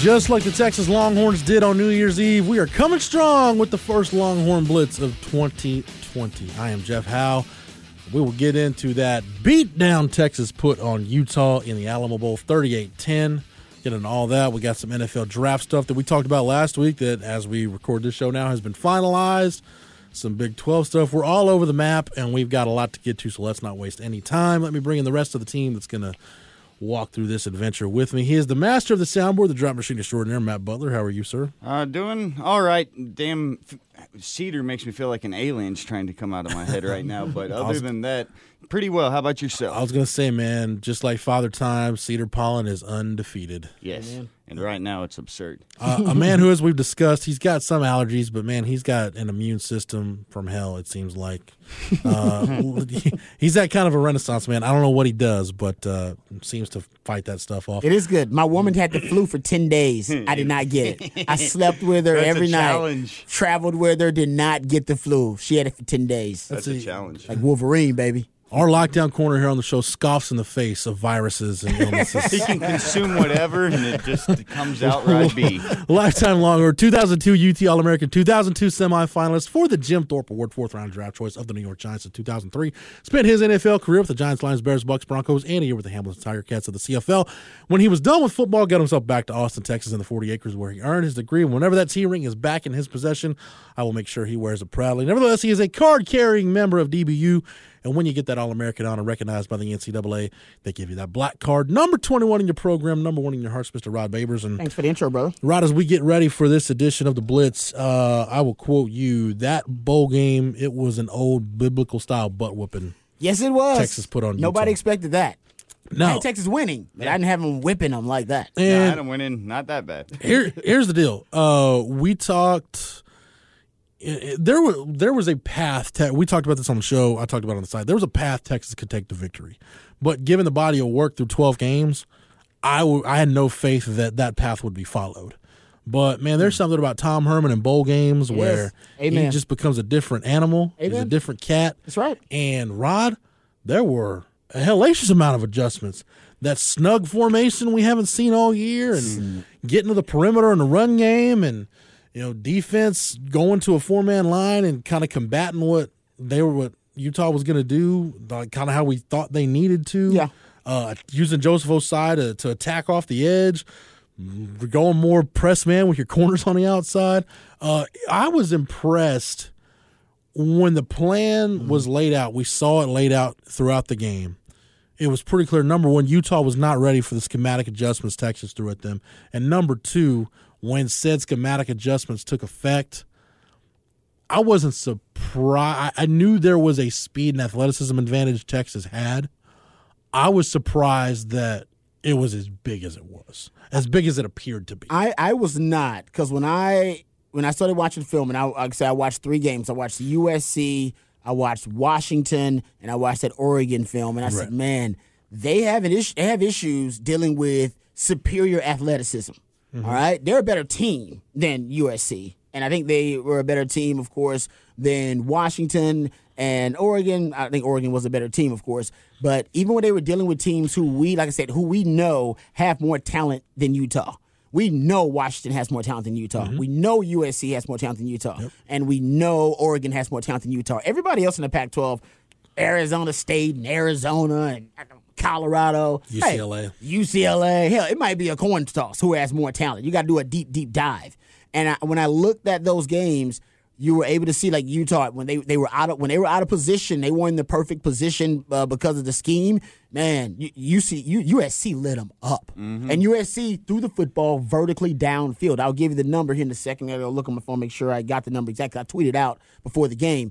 Just like the Texas Longhorns did on New Year's Eve, we are coming strong with the first Longhorn Blitz of 2020. I am Jeff Howe. We will get into that beatdown Texas put on Utah in the Alamo Bowl 38 10. Get into all that. We got some NFL draft stuff that we talked about last week that, as we record this show now, has been finalized. Some Big 12 stuff. We're all over the map, and we've got a lot to get to, so let's not waste any time. Let me bring in the rest of the team that's going to walk through this adventure with me. He is the master of the soundboard, the drop machine extraordinaire, Matt Butler. How are you, sir? Uh, doing all right. Damn, f- cedar makes me feel like an alien's trying to come out of my head right now. But other was- than that, pretty well. How about yourself? I was going to say, man, just like Father Time, Cedar Pollen is undefeated. yes, and right now it's absurd. Uh, a man who, as we've discussed, he's got some allergies, but man, he's got an immune system from hell, it seems like. Uh, he's that kind of a renaissance man. I don't know what he does, but uh, seems to fight that stuff off. It is good. My woman had the flu for 10 days. I did not get it. I slept with her That's a every night. challenge. Traveled with her, did not get the flu. She had it for 10 days. That's a- a challenge. Like Wolverine, baby. Our lockdown corner here on the show scoffs in the face of viruses and illnesses. he can consume whatever, and it just comes out right B. Lifetime longer, 2002 UT All American, 2002 semifinalist for the Jim Thorpe Award, fourth round draft choice of the New York Giants in 2003. Spent his NFL career with the Giants, Lions, Bears, Bucks, Broncos, and a year with the Hamilton Tiger Cats of the CFL. When he was done with football, got himself back to Austin, Texas, in the 40 acres where he earned his degree. And whenever that T ring is back in his possession, I will make sure he wears it proudly. Nevertheless, he is a card carrying member of DBU. And when you get that All American honor recognized by the NCAA, they give you that black card, number 21 in your program, number one in your hearts, Mr. Rod Babers. And Thanks for the intro, brother. Rod, as we get ready for this edition of the Blitz, uh, I will quote you: "That bowl game, it was an old biblical style butt whooping." Yes, it was. Texas put on Nobody Utah. expected that. I No, had Texas winning, but I didn't have them whipping them like that. Nah, and Adam went in not that bad. here, here's the deal. Uh, we talked. It- it- There was there was a path. Te- we talked about this on the show. I talked about it on the side. There was a path Texas could take to victory, but given the body of work through 12 games, I w- I had no faith that that path would be followed. But man, there's something about Tom Herman in bowl games where he just becomes a different animal. He's a different cat. That's right. And Rod, there were a hellacious amount of adjustments. That snug formation we haven't seen all year, and getting to the perimeter in the run game, and you know defense going to a four man line and kind of combating what they were what Utah was going to do, like kind of how we thought they needed to. Yeah. Uh, using Joseph Ossai to, to attack off the edge, We're going more press man with your corners on the outside. Uh, I was impressed when the plan was laid out. We saw it laid out throughout the game. It was pretty clear. Number one, Utah was not ready for the schematic adjustments Texas threw at them, and number two, when said schematic adjustments took effect, I wasn't surprised. I knew there was a speed and athleticism advantage Texas had. I was surprised that it was as big as it was, as big as it appeared to be. I, I was not because when I when I started watching film and I like I said I watched three games. I watched the USC, I watched Washington, and I watched that Oregon film. And I said, man, they have an issue. They have issues dealing with superior athleticism. Mm-hmm. All right, they're a better team than USC, and I think they were a better team, of course, than Washington and Oregon. I think Oregon was a better team, of course. But even when they were dealing with teams who we, like I said, who we know have more talent than Utah. We know Washington has more talent than Utah. Mm-hmm. We know USC has more talent than Utah. And we know Oregon has more talent than Utah. Everybody else in the Pac 12, Arizona State and Arizona and Colorado, hey, UCLA. UCLA. Hell, it might be a coin toss who has more talent. You got to do a deep, deep dive. And I, when I looked at those games, you were able to see like Utah when they they were out of when they were out of position, they were in the perfect position uh, because of the scheme. Man, you, you see, you, USC lit them up, Mm-hmm. and USC threw the football vertically downfield. I'll give you the number here in a second. I'll look on my phone, make sure I got the number exactly. I tweeted out before the game.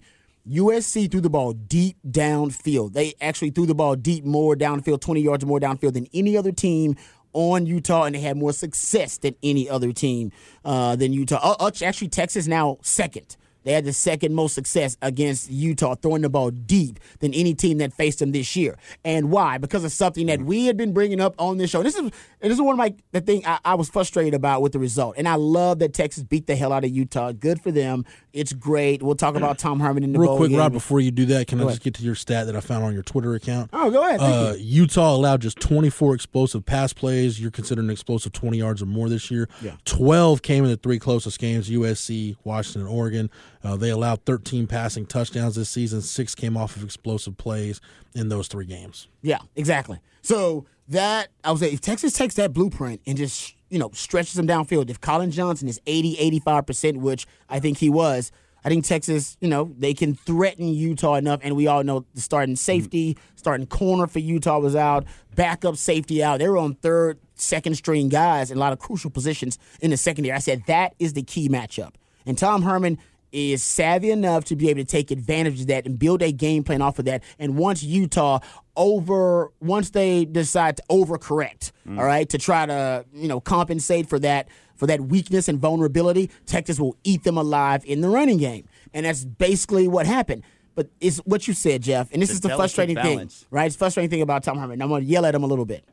USC threw the ball deep downfield. They actually threw the ball deep more downfield, 20 yards more downfield than any other team on Utah, and they had more success than any other team uh, than Utah. Uh, uh, actually, Texas now second. They had the second most success against Utah throwing the ball deep than any team that faced them this year. And why? Because of something that we had been bringing up on this show. This is this is one of my the thing I, I was frustrated about with the result. And I love that Texas beat the hell out of Utah. Good for them. It's great. We'll talk about Tom Herman in the Real quick, game. Rob, before you do that, can I Go just get to your stat that I found on your Twitter account? Oh, go ahead. Uh, you. Utah allowed just 24 explosive pass plays. You're considering an explosive 20 yards or more this year. Yeah. 12 came in the three closest games USC, Washington, and Oregon. Uh, they allowed 13 passing touchdowns this season. Six came off of explosive plays in those three games. Yeah, exactly. So that I was say if Texas takes that blueprint and just you know stretches them downfield, if Collin Johnson is 80, 85 percent, which I think he was, I think Texas, you know, they can threaten Utah enough. And we all know the starting mm. safety, starting corner for Utah was out, backup safety out. They were on third, second string guys in a lot of crucial positions in the secondary. I said that is the key matchup. And Tom Herman is savvy enough to be able to take advantage of that and build a game plan off of that. And once Utah over, once they decide to overcorrect, mm. all right, to try to you know compensate for that for that weakness and vulnerability, Texas will eat them alive in the running game, and that's basically what happened. But it's what you said, Jeff, and this a is the frustrating balance. thing, right? It's frustrating thing about Tom Herman. I'm going to yell at him a little bit.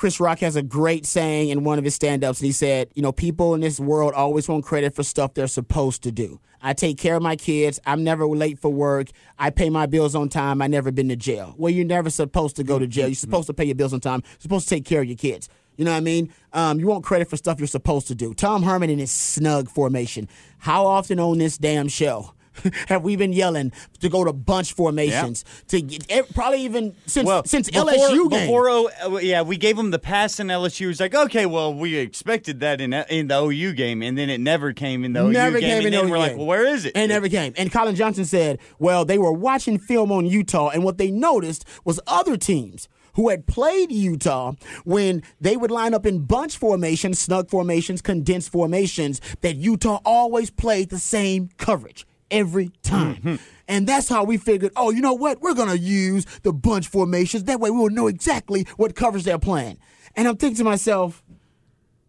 Chris Rock has a great saying in one of his stand ups, and he said, You know, people in this world always want credit for stuff they're supposed to do. I take care of my kids. I'm never late for work. I pay my bills on time. I never been to jail. Well, you're never supposed to go to jail. You're supposed to pay your bills on time. You're supposed to take care of your kids. You know what I mean? Um, you want credit for stuff you're supposed to do. Tom Herman in his snug formation. How often on this damn show have we been yelling to go to bunch formations? To get, eh, probably even since Well, since before, LSU game. Before, O- uh, yeah, we gave them the pass in LSU. was like, okay, well, we expected that in in the OU game, and then it never came in the never OU game. came and in then we're like, well, where is it? And never came. And Collin Johnson said, well, they were watching film on Utah, and what they noticed was other teams who had played Utah when they would line up in bunch formations, snug formations, condensed formations, that Utah always played the same coverage every time. Mm-hmm. And that's how we figured, oh, you know what? We're going to use the bunch formations. That way we will know exactly what covers they're playing. And I'm thinking to myself,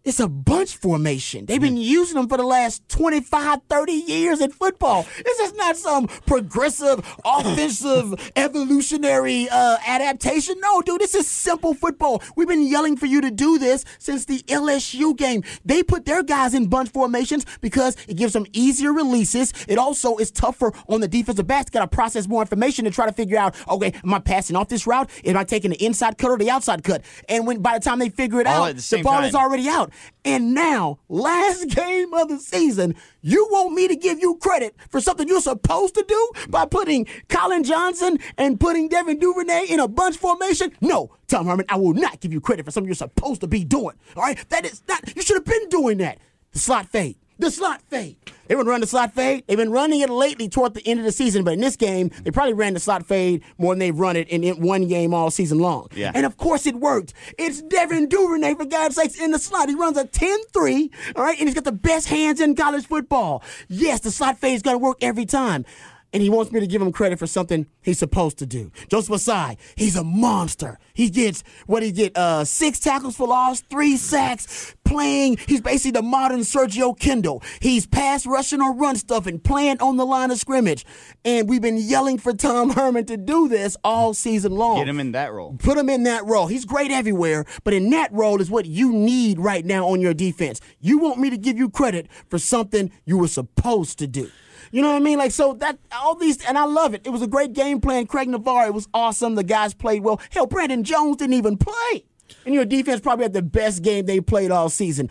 it's a bunch formation. They've been using them for the last 25, 30 years in football. This is not some progressive, offensive, evolutionary uh, adaptation. No, dude, this is simple football. We've been yelling for you to do this since the LSU game. They put their guys in bunch formations because it gives them easier releases. It also is tougher on the defensive backs. Got to process more information to try to figure out, okay, am I passing off this route? Am I taking the inside cut or the outside cut? And when by the time they figure it All out, the same ball is already out. And now, last game of the season, you want me to give you credit for something you're supposed to do by putting Collin Johnson and putting Devin Duvernay in a bunch formation? No, Tom Herman, I will not give you credit for something you're supposed to be doing. All right, that is not. You should have been doing that. The slot fade. The slot fade. They've been running the slot fade. They've been running it lately toward the end of the season, but in this game, they probably ran the slot fade more than they've run it in, one game all season long. Yeah. And of course it worked. It's Devin Duvernay, for God's sakes, in the slot. He runs a 10-3, all right, and he's got the best hands in college football. Yes, the slot fade is going to work every time. And he wants me to give him credit for something he's supposed to do. Joseph Ossai, he's a monster. He gets what he get, uh, six tackles for loss, three sacks, playing. He's basically the modern Sergio Kindle. He's pass rushing or run stuff and playing on the line of scrimmage. And we've been yelling for Tom Herman to do this all season long. Get him in that role. Put him in that role. He's great everywhere, but in that role is what you need right now on your defense. You want me to give you credit for something you were supposed to do. You know what I mean? Like, so that, all these, and I love it. It was a great game plan. Craig Naivar, it was awesome. The guys played well. Hell, Brandon Jones didn't even play. And your defense probably had the best game they played all season.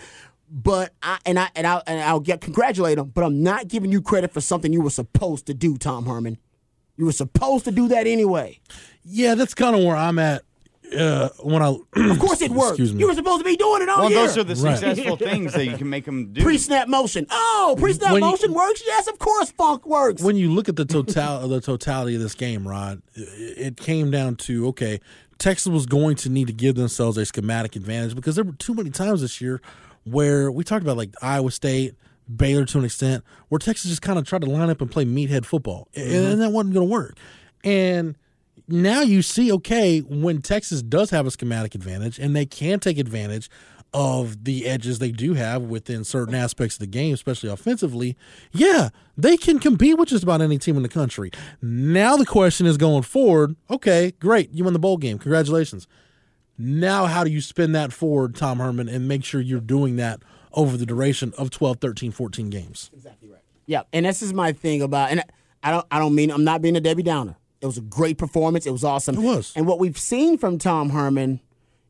But I and I and I and I'll get congratulate them, but I'm not giving you credit for something you were supposed to do, Tom Herman. You were supposed to do that anyway. Yeah, that's kind of where I'm at uh, when I Of course it worked. Excuse me. You were supposed to be doing it all Well, year. those are the Right. successful things that you can make them do. Pre-snap motion. Oh, pre-snap When you- motion works. Yes, of course, funk works. when you look at the total the totality of this game, Rod, it, it came down to okay, Texas was going to need to give themselves a schematic advantage because there were too many times this year where we talked about like Iowa State, Baylor to an extent, where Texas just kind of tried to line up and play meathead football, and- and that wasn't going to work. And now you see, okay, when Texas does have a schematic advantage and they can take advantage of the edges they do have within certain aspects of the game, especially offensively, yeah, they can compete with just about any team in the country. Now the question is going forward, okay, great, you won the bowl game. Congratulations. Now, how do you spin that forward, Tom Herman, and make sure you're doing that over the duration of 12, 13, 14 games? Yeah, and this is my thing about, and I don't, I don't mean I'm not being a Debbie Downer. It was a great performance. It was awesome. It was. And what we've seen from Tom Herman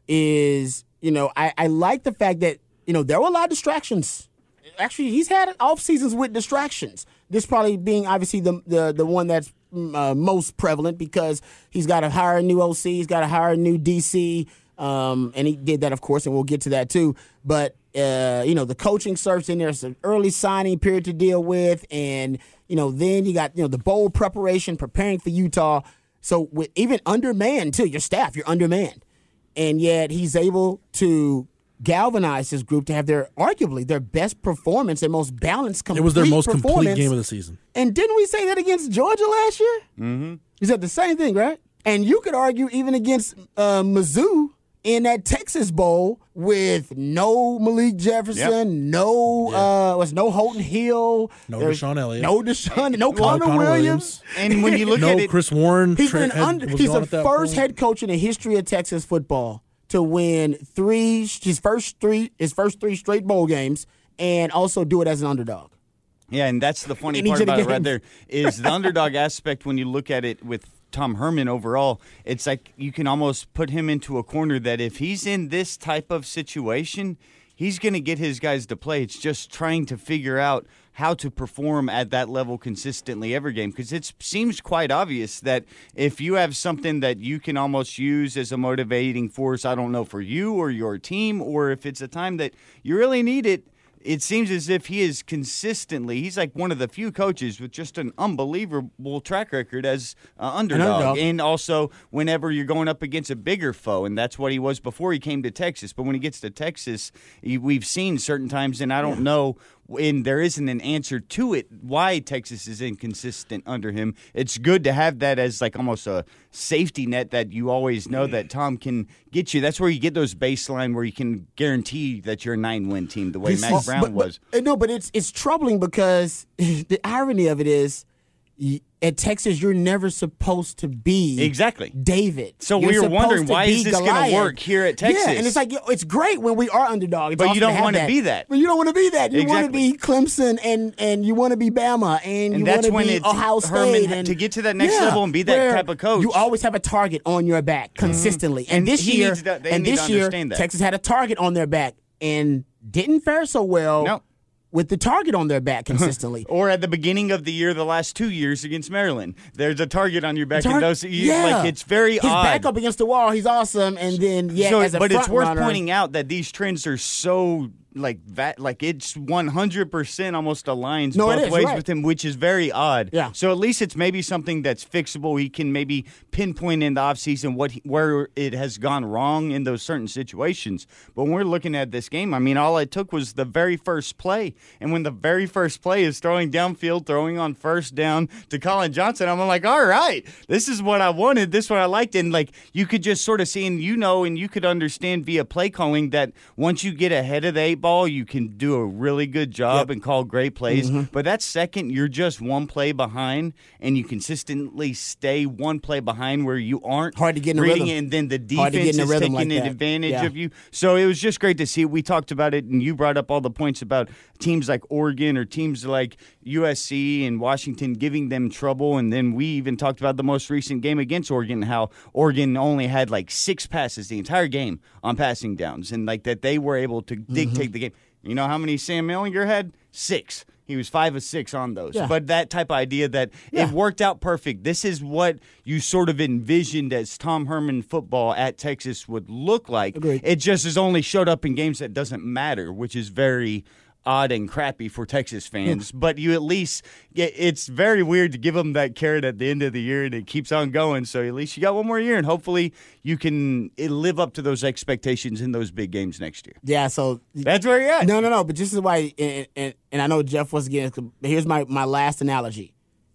is, you know, I, I like the fact that you know there were a lot of distractions. Actually, he's had off seasons with distractions. This probably being obviously the the the one that's mm, uh, most prevalent because he's got to hire a new OC, he's got to hire a new DC, um, and he did that, of course, and we'll get to that too. But uh, you know, the coaching search in there's an early signing period to deal with, and you know, then you got you know the bowl preparation, preparing for Utah. So with even undermanned too, your staff, you're undermanned, and yet he's able to galvanize his group to have their arguably their best performance and most balanced. Complete It was their most complete game of the season. And didn't we say that against Georgia last year? Mm-hmm. He said the same thing, right? And you could argue even against uh, Mizzou in that Texas Bowl with no Malik Jefferson, no uh, was no Holton Hill, No there's DeShon Elliott. no DeShon, no No Connor, Connor Williams. And when you look no at it, Chris Warren. He's tra- been had- under, was the first point. head coach in the history of Texas football to win three his first three his first three straight bowl games and also do it as an underdog. Yeah, and that's the funny part of the about it right there is the underdog aspect when you look at it with Tom Herman overall, it's like you can almost put him into a corner that if he's in this type of situation, he's going to get his guys to play. It's just trying to figure out how to perform at that level consistently every game because it seems quite obvious that if you have something that you can almost use as a motivating force, I don't know for you or your team, or if it's a time that you really need it, it seems as if he is consistently he's like one of the few coaches with just an unbelievable track record as uh, underdog. underdog. and also whenever you're going up against a bigger foe and that's what he was before he came to texas but when he gets to texas he, we've seen certain times and i don't know and there isn't an answer to it why Texas is inconsistent under him. It's good to have that as like almost a safety net that you always know that Tom can get you. That's where you get those baseline where you can guarantee that you're a nine win team the way Mack Well, Brown but- but- was. no, but it's it's troubling because the irony of it is, at Texas, you're never supposed to be Exactly. David. So You're we were wondering, why is this gonna Goliath. work here at Texas? Yeah, and it's like it's great when we are underdogs, But you don't wanna be that. But you don't want to be that. You want to be Clemson and and you want to be Bama and, And you that's want to when be it's Ohio Herman State had and to get to that next Yeah, level and be that type of coach. You always have a target on your back mm-hmm. consistently, and, And this year, to- and this to year, that. Texas had a target on their back and didn't fare so well. No. With the target on their back consistently. Or at the beginning of the year, the last two years against Maryland, there's a target on your back. Tar- and those, yeah. like it's very He's odd. back up against the wall. He's awesome, and then yeah, So- but it's worth runner- pointing out that these trends are so like that, like it's one hundred percent almost aligns No, both is, ways right. with him, which is very odd. Yeah. So at least it's maybe something that's fixable. He can maybe pinpoint in the offseason what he, where it has gone wrong in those certain situations. But when we're looking at this game, I mean, all it took was the very first play, and when the very first play is throwing downfield, throwing on first down to Collin Johnson, I'm like, all right, this is what I wanted. This is what I liked, and like you could just sort of see, and you know, and you could understand via play calling that once you get ahead of the eight ball, you can do a really good job and call great plays. Mm-hmm. But that second, you're just one play behind, and you consistently stay one play behind where you aren't Hard to get in reading rhythm. and then the defense is taking like advantage Yeah. of you. So it was just great to see. We talked about it, and you brought up all the points about teams like Oregon or teams like USC and Washington giving them trouble. And then we even talked about the most recent game against Oregon, how Oregon only had like six passes the entire game on passing downs, and like that they were able to Mm-hmm. The game. You know how many Sam Ehlinger had? Six. He was five of six on those. Yeah. But that type of idea that Yeah. it worked out perfect. This is what you sort of envisioned as Tom Herman football at Texas would look like. Agreed. It just has only showed up in games that doesn't matter, which is very odd and crappy for Texas fans. But you at least get it's very weird to give them that carrot at the end of the year and it keeps on going. So at least you got one more year and hopefully you can eh, live up to those expectations in those big games next year. Yeah, so That's where you're at. No, no, no. But this is why, and, and, and I know Jeff was again, Here's my my last analogy,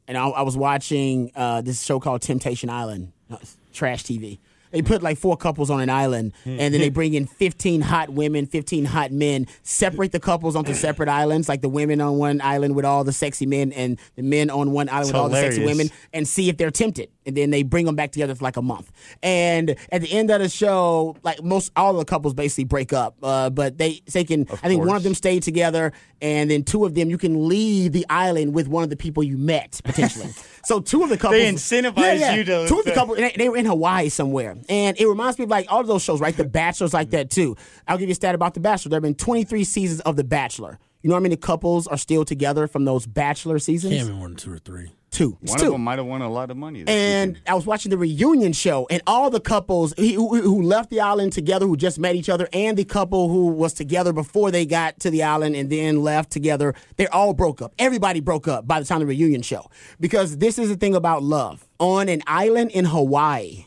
and I, I was watching uh, this show called Temptation Island, uh, trash TV. They put like four couples on an island, hmm. and then they bring in 15 hot women, 15 hot men, separate the couples onto separate islands, like the women on one island with all the sexy men, and the men on one island with all the sexy women, and see if they're tempted. And then they bring them back together for like a month. And at the end of the show, like most all the couples basically break up, uh, but they they can. I think one of them stayed together, and then two of them you can leave the island with one of the people you met potentially. so two of the couples they incentivize you to- Two of the to- couples, they, they were in Hawaii somewhere, and it reminds me of like all of those shows, right? The Bachelor's like that too. I'll give you a stat about The Bachelor. There have been 23 seasons of The Bachelor. You know how many couples are still together from those Bachelor seasons? Can't be more than two or three. Two. It's One two. of them might have won a lot of money. And season. I was watching the reunion show, and all the couples who, who left the island together, who just met each other, and the couple who was together before they got to the island and then left together, they all broke up. Everybody broke up by the time the reunion show. Because this is the thing about love. On an island in Hawaii,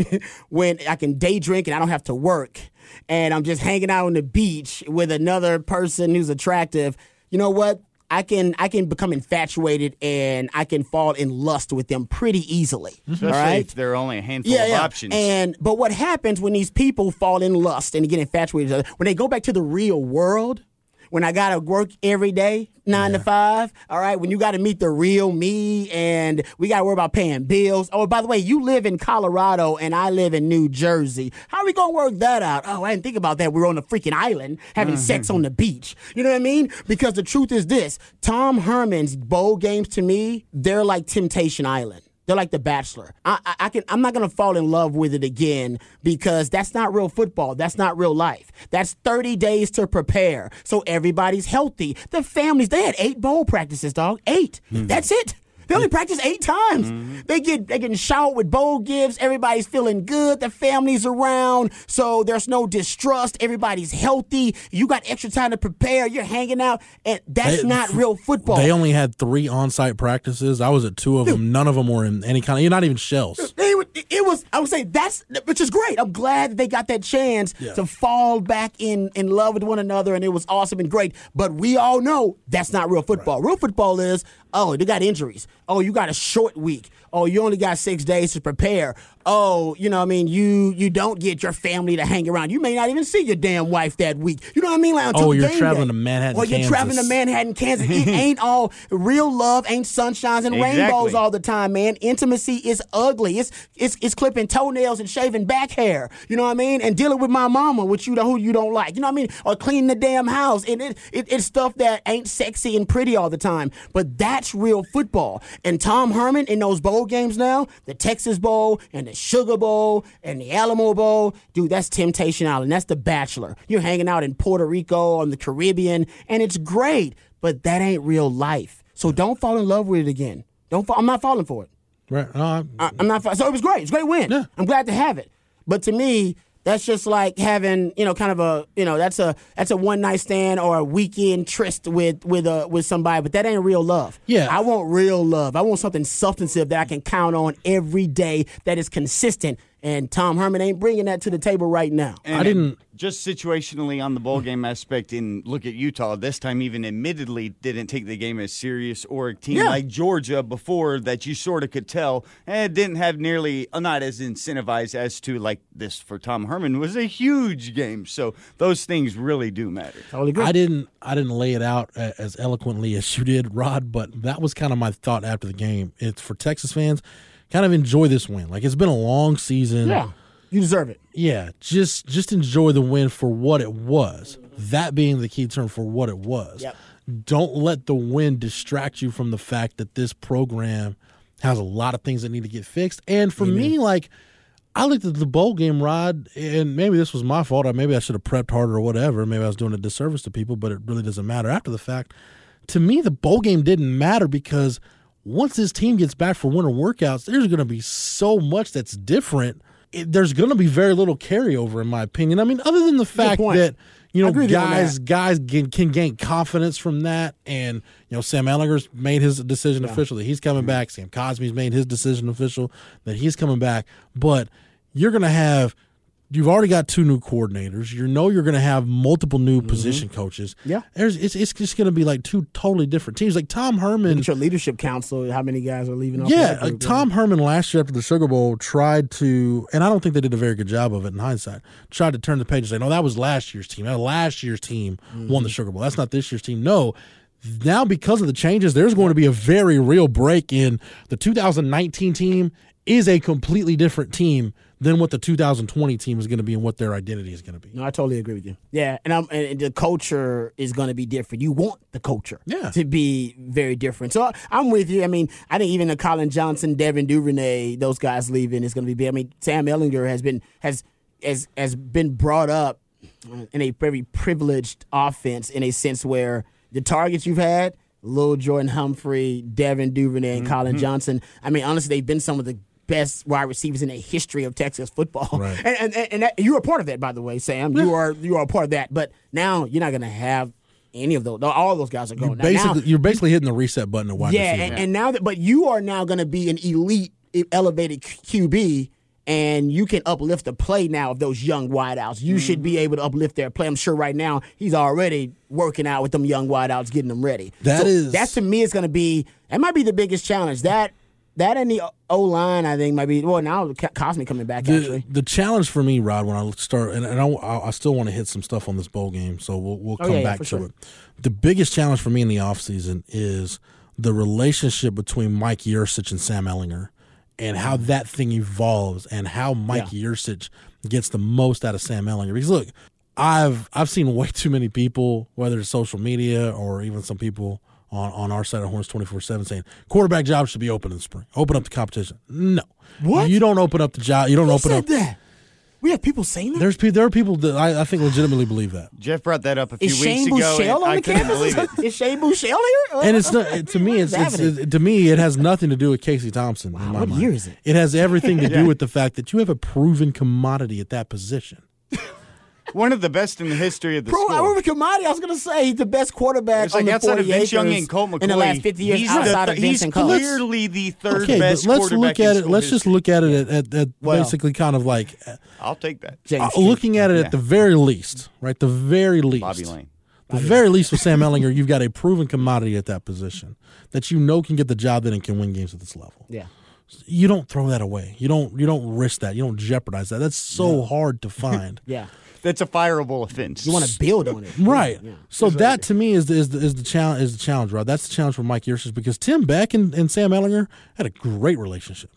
when I can day drink and I don't have to work, and I'm just hanging out on the beach with another person who's attractive, you know what? I can I can become infatuated and I can fall in lust with them pretty easily. Especially all right. if there are only a handful Yeah, of yeah. options. And but what happens when these people fall in lust and get infatuated with each other? When they go back to the real world, when I gotta work every day, nine to five, all right, when you gotta meet the real me and we gotta worry about paying bills. Oh, by the way, you live in Colorado and I live in New Jersey. How are we gonna work that out? Oh, I didn't think about that. We're on a freaking island having mm-hmm. sex on the beach. You know what I mean? Because the truth is this Tom Herman's bowl games to me, they're like Temptation Island. They're like The Bachelor. I, I, I can. I'm not gonna fall in love with it again because that's not real football. That's not real life. That's 30 days to prepare, so everybody's healthy. The families. They had eight bowl practices, dog. 8 hmm. That's it. They only mm-hmm. practice eight times. Mm-hmm. They get they getting showered with bowl gifts. Everybody's feeling good. The family's around, so there's no distrust. Everybody's healthy. You got extra time to prepare. You're hanging out, and that's They- not real football. They only had three on-site practices. I was at two of them. None of them were in any kind of. You're not even shells. They it was I would say that's which is great. I'm glad that they got that chance Yeah. to fall back in in love with one another, and it was awesome and great. But we all know that's not real football. Real football is oh they got injuries. Oh you got a short week. Oh you only got six days to prepare. Oh you know what I mean you you don't get your family to hang around. You may not even see your damn wife that week. You know what I mean? Like until Oh, you're traveling day. to Manhattan, Or you're traveling to Manhattan, Kansas. It ain't all real love. Ain't sunshines and rainbows all the time, man. Intimacy is ugly. It's it's it's clipping toenails and shaving back hair. You know what I mean? And dealing with my mama, which you know who you don't like. You know what I mean? Or cleaning the damn house. And it, it it's stuff that ain't sexy and pretty all the time. But that's real football. And Tom Herman in those bowl games now, the Texas Bowl and the Sugar Bowl and the Alamo Bowl, dude, that's Temptation Island. That's the Bachelor. You're hanging out in Puerto Rico on the Caribbean, and it's great. But that ain't real life. So don't fall in love with it again. Don't. Fall, I'm not falling for it. Right? No, I- I, I'm not. So it was great. It's a great win. Yeah. I'm glad to have it. But to me, that's just like having you know kind of a you know that's a that's a one night stand or a weekend tryst with with a with somebody. But that ain't real love. Yeah. I want real love. I want something substantive that I can count on every day that is consistent. And Tom Herman ain't bringing that to the table right now. I didn't. just situationally on the bowl game aspect in look at Utah this time even admittedly didn't take the game as serious or a team Yeah. like Georgia before that you sort of could tell eh, didn't have nearly uh, not as incentivized as to like this for Tom Herman was a huge game so those things really do matter Totally agree. I didn't. I didn't lay it out as eloquently as you did, Rod. But that was kind of my thought after the game. It's for Texas fans. Kind of enjoy this win. Like it's been a long season. yeah, you deserve it. Yeah, just just enjoy the win for what it was. That being the key term for what it was. Yep. Don't let the win distract you from the fact that this program has a lot of things that need to get fixed. And for me, like I looked at the bowl game, Rod, and maybe this was my fault. Or maybe I should have prepped harder or whatever. Maybe I was doing a disservice to people, but it really doesn't matter after the fact. to me, the bowl game didn't matter because once this team gets back for winter workouts, there's going to be so much that's different. It, there's going to be very little carryover, in my opinion. I mean, other than the fact that you know with you guys guys can, can gain confidence from that, and you know Sam Ehlinger's made his decision official that he's coming back. Sam Cosmi's made his decision official that he's coming back. But you're going to have you've already got two new coordinators. You know you're going to have multiple new position coaches. Mm-hmm. Yeah. there's it's it's just going to be like two totally different teams. Like Tom Herman. Look your leadership council. How many guys are leaving? Off Yeah, like group, Tom Herman last year after the Sugar Bowl tried to, and I don't think they did a very good job of it in hindsight. Tried to turn the page and say, "No, that was last year's team. That last year's team won the Sugar Bowl. That's not this year's team." No, now because of the changes, there's going to be a very real break in the 2019 team is a completely different team than what the 2020 team is going to be and what their identity is going to be. No, I totally agree with you. Yeah, and I'm and the culture is going to be different. You want the culture, Yeah. to be very different. So I'm with you. I mean, I think even the Collin Johnson, Devin Duvernay, those guys leaving is going to be big. I mean, Sam Ehlinger has been has has has been brought up in a very privileged offense in a sense where the targets you've had, Lil Jordan Humphrey, Devin Duvernay, and mm-hmm. Collin Johnson. I mean, honestly, they've been some of the best wide receivers in the history of Texas football. Right. And and, and, that, you are part of that, by the way, Sam. You are you are a part of that. But now you're not going to have any of those. All of those guys are You're going. Now- now, you're basically hitting the reset button at wide yeah, receiver. and, and now that, but you are now going to be an elite, elevated QB, and you can uplift the play now of those young wideouts. You should Mm-hmm. be able to uplift their play. I'm sure right now he's already working out with them young wideouts, getting them ready. That is that so is- that's to me is going to be that might be the biggest challenge. That that and the O line, I think, might be. Well, now Co- Cosmi coming back the, actually. the challenge for me, Rod, when I start, and, and I, I still want to hit some stuff on this bowl game, so we'll, we'll Oh, come yeah, yeah, back for to sure. it. The biggest challenge for me in the offseason is the relationship between Mike Yurcich and Sam Ehlinger and how that thing evolves and how Mike Yeah. Yurcich gets the most out of Sam Ehlinger. Because look, I've I've seen way too many people, whether it's social media or even some people on, on our side of Horns twenty four seven saying quarterback jobs should be open in the spring. Open up the competition. No. What? You don't open up the job. You don't Who open said up. that? We have people saying that. There's pe- there are people that I, I think legitimately believe that, Jeff brought that up a few Is weeks Shane ago. Buechele and on I the couldn't campus? believe it. Is Shane Buechele here? and it's not to me. What It's, it's it, to me it has nothing to do with Casey Thompson. in my what mind. year is it? It has everything to do with the fact that you have a proven commodity at that position. One of the best in the history of the Bro, I school. remember Kamadi. I was gonna say he's the best quarterback It's on like the outside 40 of Vince Young and Colt McCoy. in the last 50 years he's outside the, of he's Vincent Colt. clearly the third Okay, best but let's quarterback look at in it. Let's just look at it at, at, at Well- basically kind of like uh, I'll take that. James uh, looking at it Yeah. at the very least, right? The very least, Bobby Layne. The very least with Sam Ehlinger, you've got a proven commodity at that position that you know can get the job done and can win games at this level. Yeah. You don't throw that away. You don't. You don't risk that. You don't jeopardize that. That's so hard to find. Yeah. That's a fireable offense. You want to build on it. Right. Yeah. So that to me is the, is the, is the challenge is the challenge, Rod. That's the challenge for Mike Yurcich because Tim Beck and, and Sam Ehlinger had a great relationship.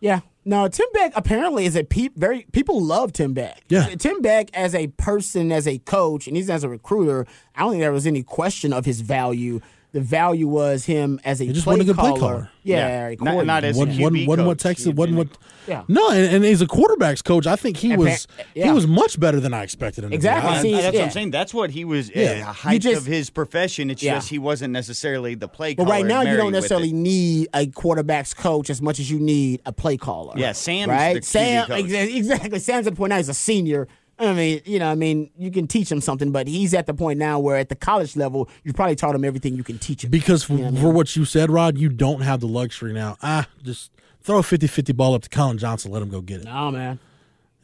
Yeah. No, Tim Beck apparently is a pe- very people love Tim Beck. Yeah. Tim Beck as a person, as a coach, and he's as a recruiter. I don't think there was any question of his value. The value was him as a just play a good play caller. caller. Yeah, Yeah. Not- not as a QB wasn't, wasn't what. Texas He'd wasn't what. Yeah. No, and, and he's a quarterbacks coach. I think he And was pa- yeah. he was much better than I expected him. to be. Exactly. I- that's yeah. what I'm saying. That's what he was. Yeah. Uh, You height just- of his profession. It's Yeah. just he wasn't necessarily the play. But right now, you don't necessarily need a quarterback's coach as much as you need a play caller. Yeah, Sam's right. the QB Sam, coach. exa- exactly. Sam's at the point now. He's a senior. I mean, you know, I mean, you can teach him something, but he's at the point now where at the college level, you probably taught him everything you can teach him. Because for, for what you said, Rod, you don't have the luxury now. Ah, just throw a 50-50 ball up to Collin Johnson, let him go get it. no, man.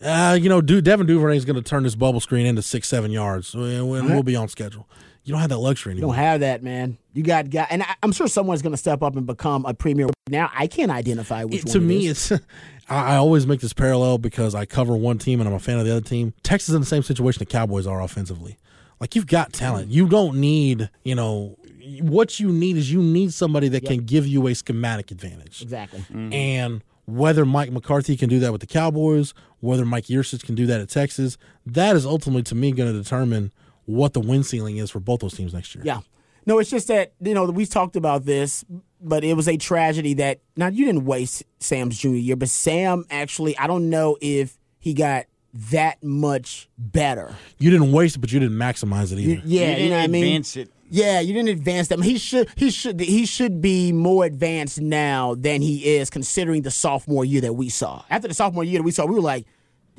Uh, you know, dude, Devin Duvernay is going to turn this bubble screen into six, seven yards, and we'll, we'll be on schedule. You don't have that luxury You anymore. don't have that, man. You got guy, and I, I'm sure someone's going to step up and become a premier. Now, I can't identify which It- one. to me, it's I I always make this parallel because I cover one team and I'm a fan of the other team. Texas is in the same situation the Cowboys are offensively. Like you've got talent. You don't need, you know, what you need is you need somebody that can give you a schematic advantage. exactly. Mm-hmm. And whether Mike McCarthy can do that with the Cowboys, whether Mike Yurcich can do that at Texas, that is ultimately to me going to determine what the win ceiling is for both those teams next year. Yeah. No, it's just that, you know, we talked about this, but it was a tragedy that, now you didn't waste Sam's junior year, but Sam actually, I don't know if he got that much better. You didn't waste it, but you didn't maximize it either. Yeah, you you, didn't know what I mean? advance it. Yeah, you didn't advance them. He should he should he should be more advanced now than he is considering the sophomore year that we saw. After the sophomore year that we saw, we were like,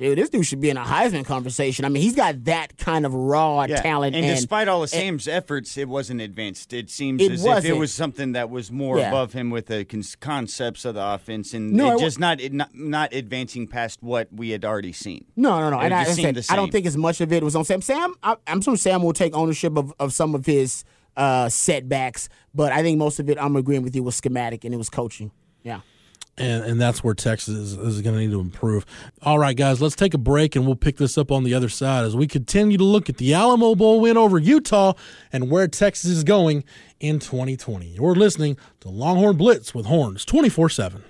dude, this dude should be in a Heisman conversation. I mean, he's got that kind of raw Yeah, talent. And, And, despite all of Sam's efforts, it wasn't advanced. It seems It as if wasn't. it was something that was more Yeah. above him with the con- concepts of the offense, and No, it it just not, it not not advancing past what we had already seen. No, no, no. It And I, just I seemed said, I don't think as much of it was on Sam. Sam, I, I'm sure Sam will take ownership of, of some of his uh, setbacks, but I think most of it, I'm agreeing with you, was schematic and it was coaching. Yeah. And, and that's where Texas is, is going to need to improve. All right, guys, let's take a break and we'll pick this up on the other side as we continue to look at the Alamo Bowl win over Utah and where Texas is going in 2020. You're listening to Longhorn Blitz with Horns 24 7.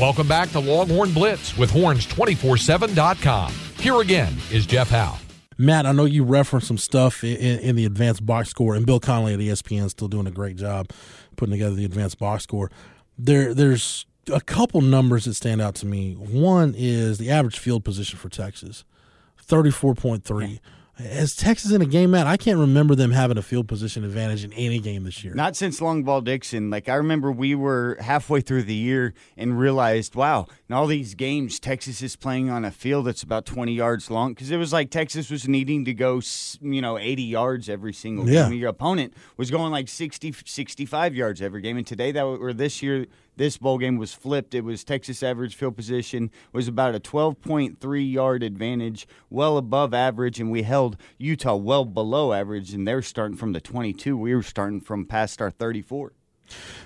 Welcome back to Longhorn Blitz with horns247.com. Here again is Jeff Howe. Matt, I know you referenced some stuff in, in the advanced box score, and Bill Connelly at ESPN is still doing a great job putting together the advanced box score. There, there's a couple numbers that stand out to me. One is the average field position for Texas, thirty-four point three. As Texas in a game, Matt, I can't remember them having a field position advantage in any game this year. Not since Long Ball Dixon. Like I remember, we were halfway through the year and realized, wow, in all these games, Texas is playing on a field that's about 20 yards long because it was like Texas was needing to go, you know, 80 yards every single Yeah. game. Your opponent was going like 60, 65 yards every game, and today that or this year. This bowl game was flipped. It was Texas average field position was about a 12.3 yard advantage, well above average, and we held Utah well below average. And they're starting from the 22. We were starting from past our 34.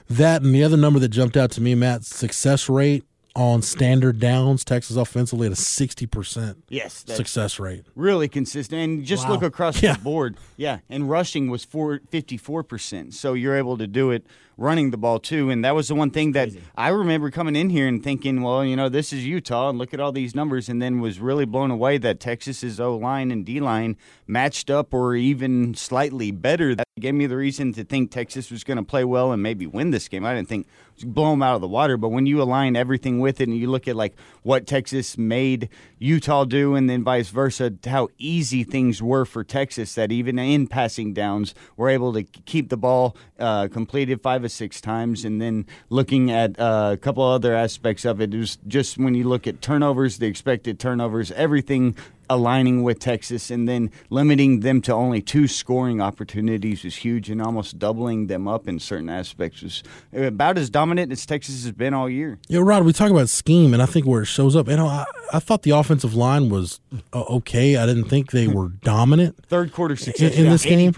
That and the other number that jumped out to me, Matt, success rate on standard downs, Texas offensively at a sixty percent Yes, success rate. really consistent. And just Wow. look across Yeah. the board. Yeah, and rushing was four, 54%. So you're able to do it running the ball too. And that was the one thing that I remember coming in here and thinking, well, you know, this is Utah and look at all these numbers. And then was really blown away that Texas's O line and D line matched up or even slightly better. That gave me the reason to think Texas was going to play well and maybe win this game. I didn't think blow them out of the water, but when you align everything with it and you look at like what Texas made Utah do and then vice versa, how easy things were for Texas that even in passing downs were able to keep the ball uh, completed five or six times. And then looking at uh, a couple other aspects of it, it was just when you look at turnovers, the expected turnovers, everything aligning with Texas and then limiting them to only two scoring opportunities was huge and almost doubling them up in certain aspects was about as dominant as Texas has been all year. Yeah, Rod, we talk about scheme, and I think where it shows up, you know, I, I thought the offensive line was uh, okay. I didn't think they were dominant Third quarter success in, in this game.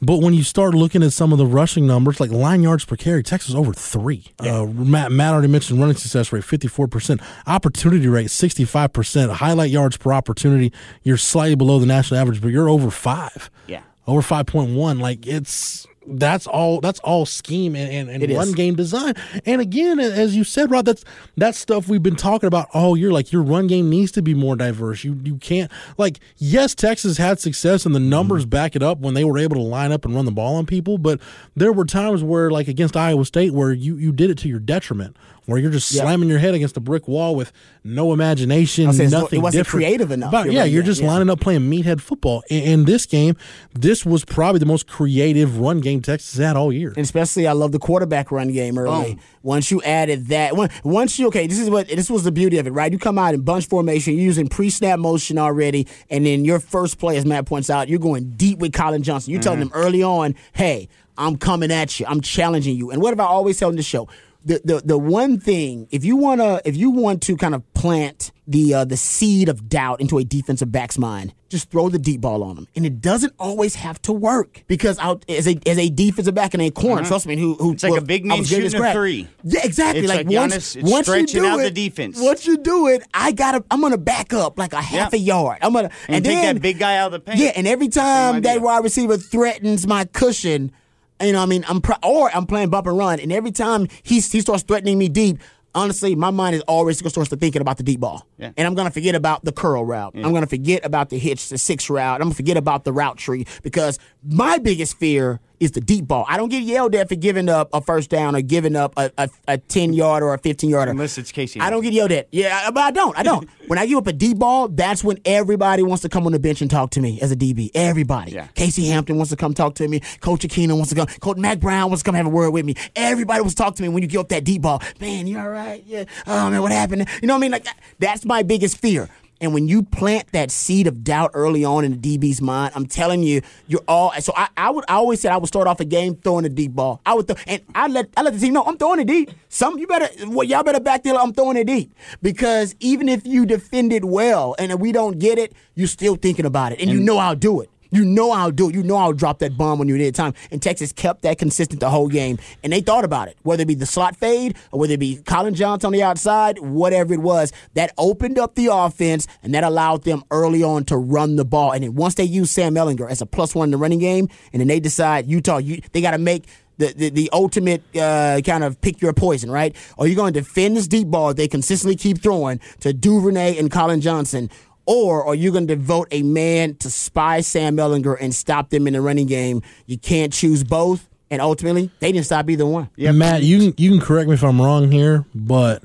80%. But when you start looking at some of the rushing numbers, like line yards per carry, Texas over three. Uh, Matt, Matt already mentioned running success rate, 54%. Opportunity rate, 65%. Highlight yards per opportunity, you're slightly below the national average, but you're over five. Yeah. Over 5.1. Like, it's. That's all. That's all scheme and, and, and It is. run game design. And again, as you said, Rob, that's that's stuff we've been talking about all year. Like your run game needs to be more diverse. You you can't like yes, Texas had success and the numbers mm-hmm. back it up when they were able to line up and run the ball on people. But there were times where, like against Iowa State, where you you did it to your detriment, where you're just Yep. slamming your head against a brick wall with no imagination, nothing it wasn't different. creative enough. Yeah, you're just yeah. lining up playing meathead football. In, in this game, this was probably the most creative run game Texas had all year. And especially, I love the quarterback run game early. Once you added that, once you okay, this is what this was the beauty of it, right? You come out in bunch formation, you're using pre-snap motion already, and then your first play, as Matt points out, you're going deep with Collin Johnson. You're telling mm-hmm. them early on, "Hey, I'm coming at you. I'm challenging you." And what have I always tell them to show? The, the the one thing if you wanna if you want to kind of plant the uh, the seed of doubt into a defensive back's mind, just throw the deep ball on them, and it doesn't always have to work because out as a as a defensive back in a corner, trust me, who who Uh-huh. It's like a big man shooting a three. Yeah, exactly. It's like, like once, Giannis, once you do out it, the defense. Once you do it, I gotta I'm gonna back up like a half Yeah. a yard. I'm gonna And take then, that big guy out of the paint. Yeah, and every time that wide receiver threatens my cushion, you know, what I mean, I'm pro- or I'm playing bump and run, and every time he he starts threatening me deep. Honestly, my mind is always going to start thinking about the deep ball, Yeah. and I'm going to forget about the curl route. I'm going to forget about the hitch, the six route. I'm going to forget about the route tree because my biggest fear is the deep ball. I don't get yelled at for giving up a first down or giving up a, a, a 10 yard or a 15 yarder. Unless it's Casey. I don't get yelled at. Yeah, but I don't. I don't. when I give up a deep ball, that's when everybody wants to come on the bench and talk to me as a DB. Everybody. Yeah. Casey Hampton wants to come talk to me. Coach Akina wants to come. Coach Mack Brown wants to come have a word with me. Everybody wants to talk to me when you give up that deep ball. Man, you all right? Yeah. Oh man, what happened? You know what I mean? Like that's my biggest fear. And when you plant that seed of doubt early on in the DB's mind, I'm telling you, you're all. So I, I would, I always said I would start off a game throwing a deep ball. I would, throw, and I let, I let the team know I'm throwing it deep. Some you better, well, y'all better back there. I'm throwing it deep because even if you defend it well and we don't get it, you're still thinking about it, and, you know I'll do it. You know I'll do it. You know I'll drop that bomb when you need time. And Texas kept that consistent the whole game. And they thought about it, whether it be the slot fade or whether it be Collin Johnson on the outside, whatever it was. That opened up the offense and that allowed them early on to run the ball. And then once they use Sam Ehlinger as a plus one in the running game, and then they decide Utah, you, they got to make the, the, the ultimate uh, kind of pick your poison, right? Are you going to defend this deep ball they consistently keep throwing to Duvernay and Collin Johnson? Or are you going to devote a man to spy Sam Ehlinger and stop them in the running game? You can't choose both. And ultimately, they didn't stop either one. Yeah, Matt, you can you can correct me if I'm wrong here, but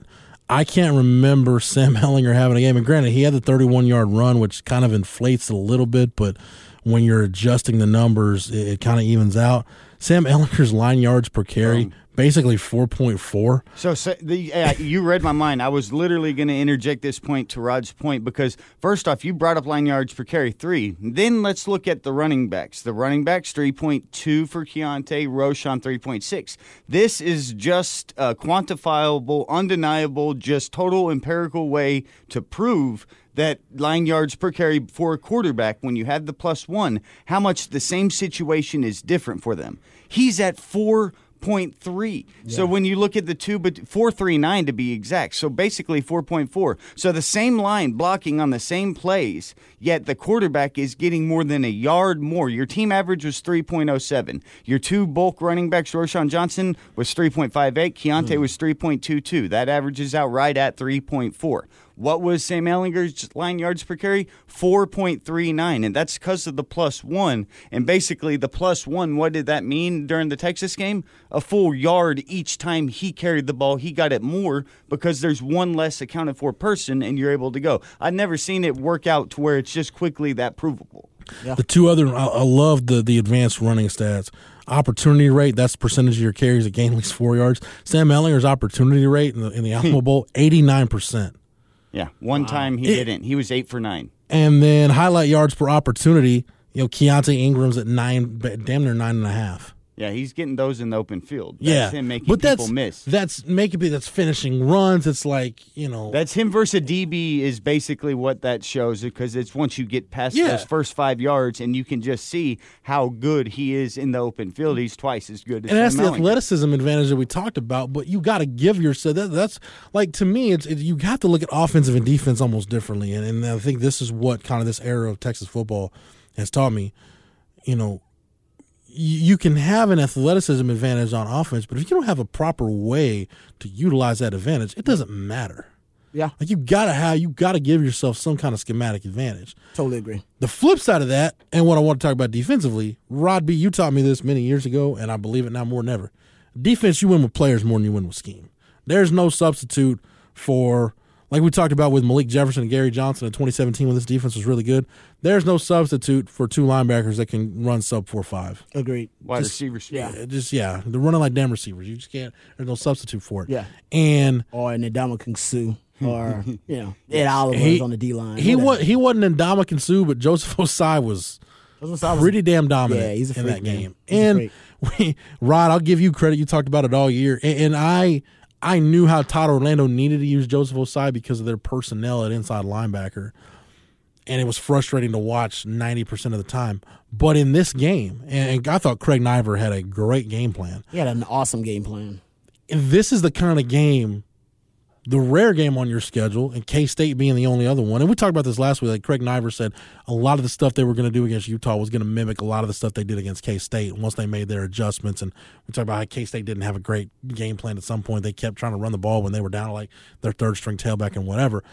I can't remember Sam Ehlinger having a game. And granted, he had the 31 yard run, which kind of inflates it a little bit, but when you're adjusting the numbers, it, it kind of evens out. Sam Ehlinger's line yards per carry, basically 4.4. So, so the, uh, you read my mind. I was literally going to interject this point to Rod's point because first off, you brought up line yards per carry three. Then let's look at the running backs. The running backs three point two for Keaontay, Roschon three point six. This is just a quantifiable, undeniable, just total empirical way to prove that line yards per carry for a quarterback when you have the plus one, how much the same situation is different for them. He's at four point three. So when you look at the two, but four three nine to be exact. So basically four point four. So the same line blocking on the same plays, yet the quarterback is getting more than a yard more. Your team average was three point oh seven. Your two bulk running backs, Roschon Johnson was three point five eight. Keaontay hmm. was three point two two. That averages out right at three point four. What was Sam Ehlinger's line yards per carry? 4.39. And that's because of the plus one. And basically, the plus one, what did that mean during the Texas game? A full yard each time he carried the ball. He got it more because there's one less accounted for person and you're able to go. I've never seen it work out to where it's just quickly that provable. The two other, I, I love the the advanced running stats. Opportunity rate, that's the percentage of your carries that gain at least four yards. Sam Ehlinger's opportunity rate in the, in the Alamo Bowl, 89%. Yeah. One time he didn't. He was eight for nine. And then highlight yards per opportunity, you know, Keaontay Ingram's at nine, damn near nine and a half. Yeah, he's getting those in the open field. That's yeah, him making but people that's miss. that's making be that's finishing runs. It's like you know That's him versus a DB is basically what that shows because it's once you get past Yeah. those first five yards and you can just see how good he is in the open field. He's twice as good as and that's the athleticism advantage that we talked about. But you got to give yourself that, that's like to me, it's it, you have to look at offensive and defense almost differently. And, and I think this is what kind of this era of Texas football has taught me. You know, you, can have an athleticism advantage on offense, but if you don't have a proper way to utilize that advantage, it doesn't matter. Yeah, Like you gotta have, you gotta give yourself some kind of schematic advantage. totally agree. The flip side of that, and what I want to talk about defensively, Rod B, you taught me this many years ago, and I believe it now more than ever. Defense, you win with players more than you win with scheme. There's no substitute for, like we talked about with Malik Jefferson and Gary Johnson in 2017 when this defense was really good. There's no substitute for two linebackers that can run sub 4 5. Agreed. wide just- receiver speed. yeah. Just, yeah, they're running like damn receivers. You just can't, there's no substitute for it. Yeah. And oh, Or an Ndamukong Suh, or you know Ed Oliver's he, on the D line. he, was, he wasn't in Ndamukong Suh, but Joseph Ossai was pretty damn dominant Yeah, he's a in that man. game. He's and we, Rod, I'll give you credit. You talked about it all year, and, and I I knew how Todd Orlando needed to use Joseph Ossai because of their personnel at inside linebacker, and it was frustrating to watch ninety percent of the time. But in this game, and I thought Craig Naivar had a great game plan. He had an awesome game plan. And this is the kind of game, the rare game on your schedule, and K State being the only other one. And we talked about this last week. Like Craig Naivar said, a lot of the stuff they were going to do against Utah was going to mimic a lot of the stuff they did against K State once they made their adjustments. And we talked about how K State didn't have a great game plan at some point. They kept trying to run the ball when they were down like their third string tailback and whatever.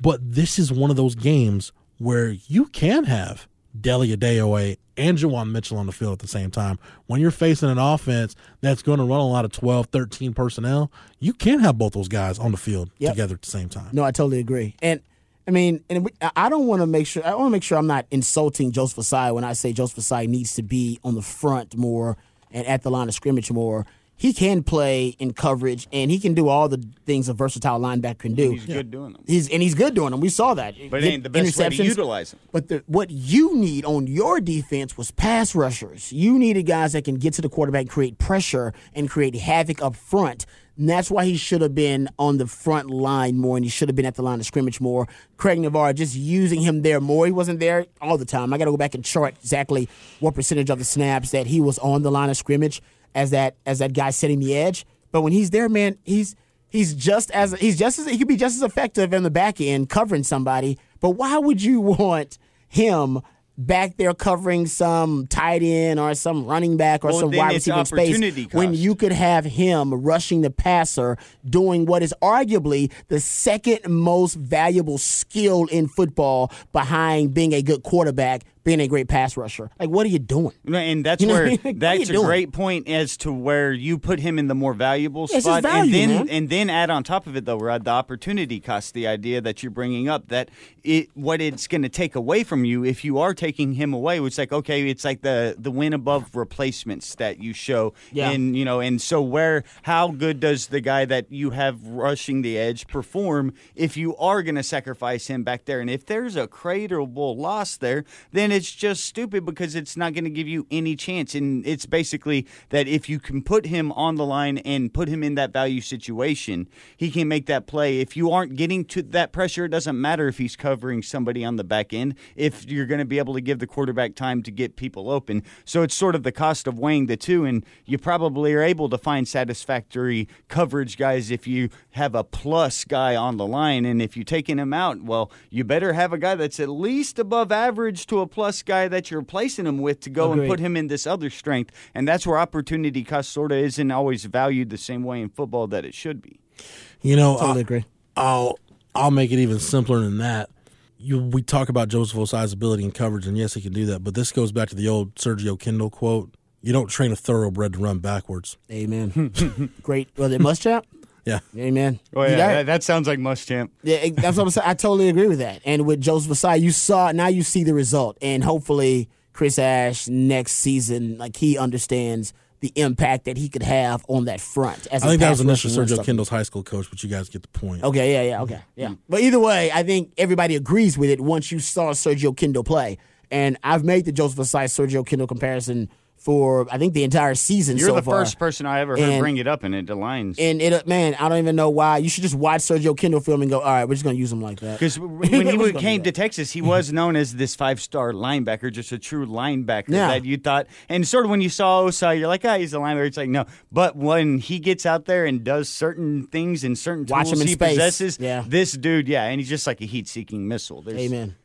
But this is one of those games where you can have Deli Adeoye, and Juwan Mitchell on the field at the same time. When you're facing an offense that's going to run a lot of 12, 13 personnel, you can't have both those guys on the field Yep. together at the same time. No, I totally agree. And I mean, and we, I- I don't want to make sure I want to make sure I'm not insulting Joseph Ossai when I say Joseph Ossai needs to be on the front more and at the line of scrimmage more. He can play in coverage and he can do all the things a versatile linebacker can do. He's good doing them. He's and he's good doing them. We saw that. But it ain't the best way to utilize 'em. But the, what you need on your defense was pass rushers. You needed guys that can get to the quarterback, create pressure, and create havoc up front. And that's why he should have been on the front line more, and he should have been at the line of scrimmage more. Craig Naivar just using him there more. He wasn't there all the time. I got to go back and chart exactly what percentage of the snaps that he was on the line of scrimmage as that as that guy setting the edge. But when he's there, man, he's he's just as he's just as he could be just as effective in the back end covering somebody. But why would you want him back there covering some tight end or some running back or Well, some wide receiver space opportunity when you could have him rushing the passer, doing what is arguably the second most valuable skill in football behind being a good quarterback, being a great pass rusher. Like, what are you doing? And that's You know what I where mean? Like, what are that's a doing? great point as to where you put him in the more valuable his spot, value, and then man. and then add on top of it though, Rod, the opportunity cost. The idea that you're bringing up that it what it's going to take away from you if you are taking him away. It's like okay, it's like the the win above replacements that you show, Yeah. and you know, and so where how good does the guy that you have rushing the edge perform if you are going to sacrifice him back there? And if there's a craterable loss there, then it's just stupid because it's not going to give you any chance. And it's basically that if you can put him on the line and put him in that value situation, he can make that play. If you aren't getting to that pressure, it doesn't matter if he's covering somebody on the back end. If you're going to be able to give the quarterback time to get people open, so it's sort of the cost of weighing the two, and you probably are able to find satisfactory coverage guys if you have a plus guy on the line, and if you're taking him out, well, you better have a guy that's at least above average to a plus guy that you're replacing him with to go Agreed. and put him in this other strength, and that's where opportunity cost sort of isn't always valued the same way in football that it should be. You know, Totally I- agree. I'll I'll make it even simpler than that. You, we talk about Joseph Ossai's ability in coverage, and yes, he can do that. But this goes back to the old Sergio Kindle quote: "You don't train a thoroughbred to run backwards." Amen. Great. Was it Muschamp? Yeah, Amen. Oh yeah, that, that sounds like Muschamp. Yeah, that's what I'm saying. I totally agree with that. And with Joseph Ossai, you saw now you see the result, and hopefully Chris Ash next season, like he understands the impact that he could have on that front. As I a think that was initially rushing Sergio. Kindle's high school coach, but you guys get the point. Okay, yeah, yeah, okay, yeah. But either way, I think everybody agrees with it once you saw Sergio Kindle play. And I've made the Joseph Ossai Sergio Kindle comparison for I think the entire season. You're so the far. first person I ever heard And- bring it up, and it aligns. And it, man, I don't even know why. You should just watch Sergio Kindle film and go, all right, we're just gonna use him like that. Because when he came to. Texas, he was known as this five-star linebacker, just a true linebacker Yeah. that you thought. And sort of when you saw Ossai, you're like, ah, he's a linebacker. It's like no, but when he gets out there and does certain things and certain Watch tools him in he space. possesses, Yeah. this dude, yeah, and he's just like a heat-seeking missile. There's, Amen.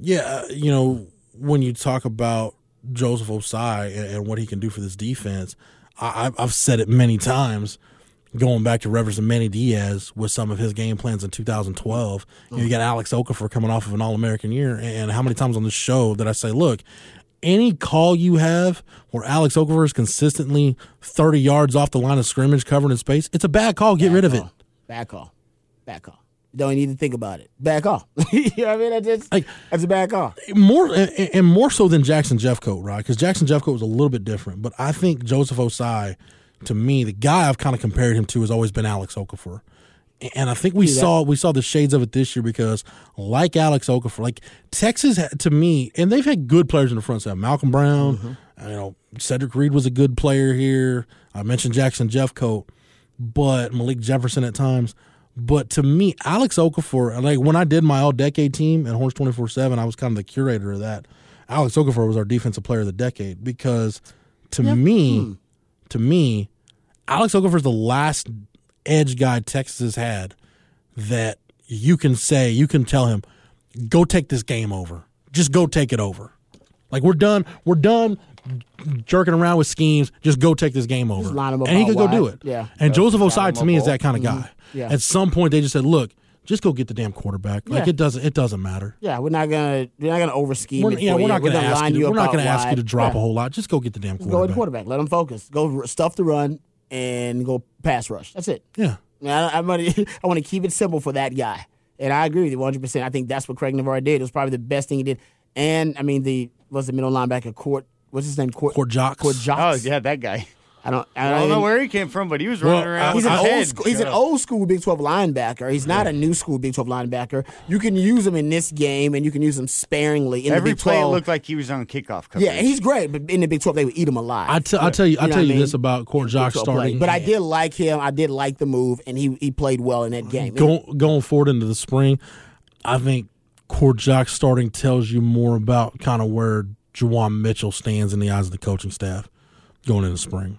Yeah, uh, you know, when you talk about Joseph Ossai and, and what he can do for this defense, I, I've- I've said it many times. Going back to Reverend Manny Diaz with some of his game plans in 2012, you, know, you got Alex Okafor coming off of an All American year, and how many times on this show did I say, "Look, any call you have where Alex Okafor is consistently 30 yards off the line of scrimmage covering his space, it's a bad call. Get rid of it." call. Bad call. Bad call. Don't even think about it. Back off. you know what I mean? Just, Like- that's a bad call. more and and more so than Jackson Jeffcoat, right? Because Jackson Jeffcoat was a little bit different, but I think Joseph Ossai, to me, the guy I've kind of compared him to has always been Alex Okafor, and I think we saw we saw the shades of it this year because, like Alex Okafor, like Texas to me, and they've had good players in the front side. Malcom Brown, mm-hmm. you know, Cedric Reed was a good player here. I mentioned Jackson Jeffcoat, but Malik Jefferson at times. But to me, Alex Okafor, like when I did my all decade team at Horns 24 7, I was kind of the curator of that. Alex Okafor was our defensive player of the decade because to me, hmm. to me, Alex Okafor is the last edge guy Texas has had that you can say, you can tell him, go take this game over. Just go take it over. Like we're done. We're done jerking around with schemes. Just go take this game over. line 'em up and he could go do it. Yeah. And Joseph Ossai to me is that kind of mm-hmm. guy. Yeah. At some point, they just said, look, just go get the damn quarterback. Like Yeah. it doesn't it doesn't matter. Yeah, we're not gonna we're not gonna over scheme We're, yeah, we're not going to ask line you. To, we're not going to ask you to drop Yeah. a whole lot. Just go get the damn Just go quarterback. the quarterback. Let him focus. Go stuff the run and go pass rush. That's it. Yeah. I, to, I want to keep it simple for that guy. And I agree with you 100. percent I think that's what Craig Naivar did. It was probably the best thing he did. And I mean, the was the middle linebacker Cort. What's his name? Cort. Cort Jaquess. Cort Oh yeah, that guy. I don't. I I don't, don't know where he came from, but he was Well, running around. He's an his old head school. He's an old school Big Twelve linebacker. He's not a new school Big Twelve linebacker. You can use him in this game, and you can use him sparingly in Every the Big play Twelve. looked like he was on kickoff coverage. yeah, he's great, but in the Big Twelve they would eat him alive. I tell I tell you I know tell you I mean? this about Cort Jaquess Big 12 play. starting. But I did like him. I did like the move, and he he played well in that game. Go, going forward into the spring. I think Cort Jaquess starting tells you more about kind of where Juwan Mitchell stands in the eyes of the coaching staff going into spring.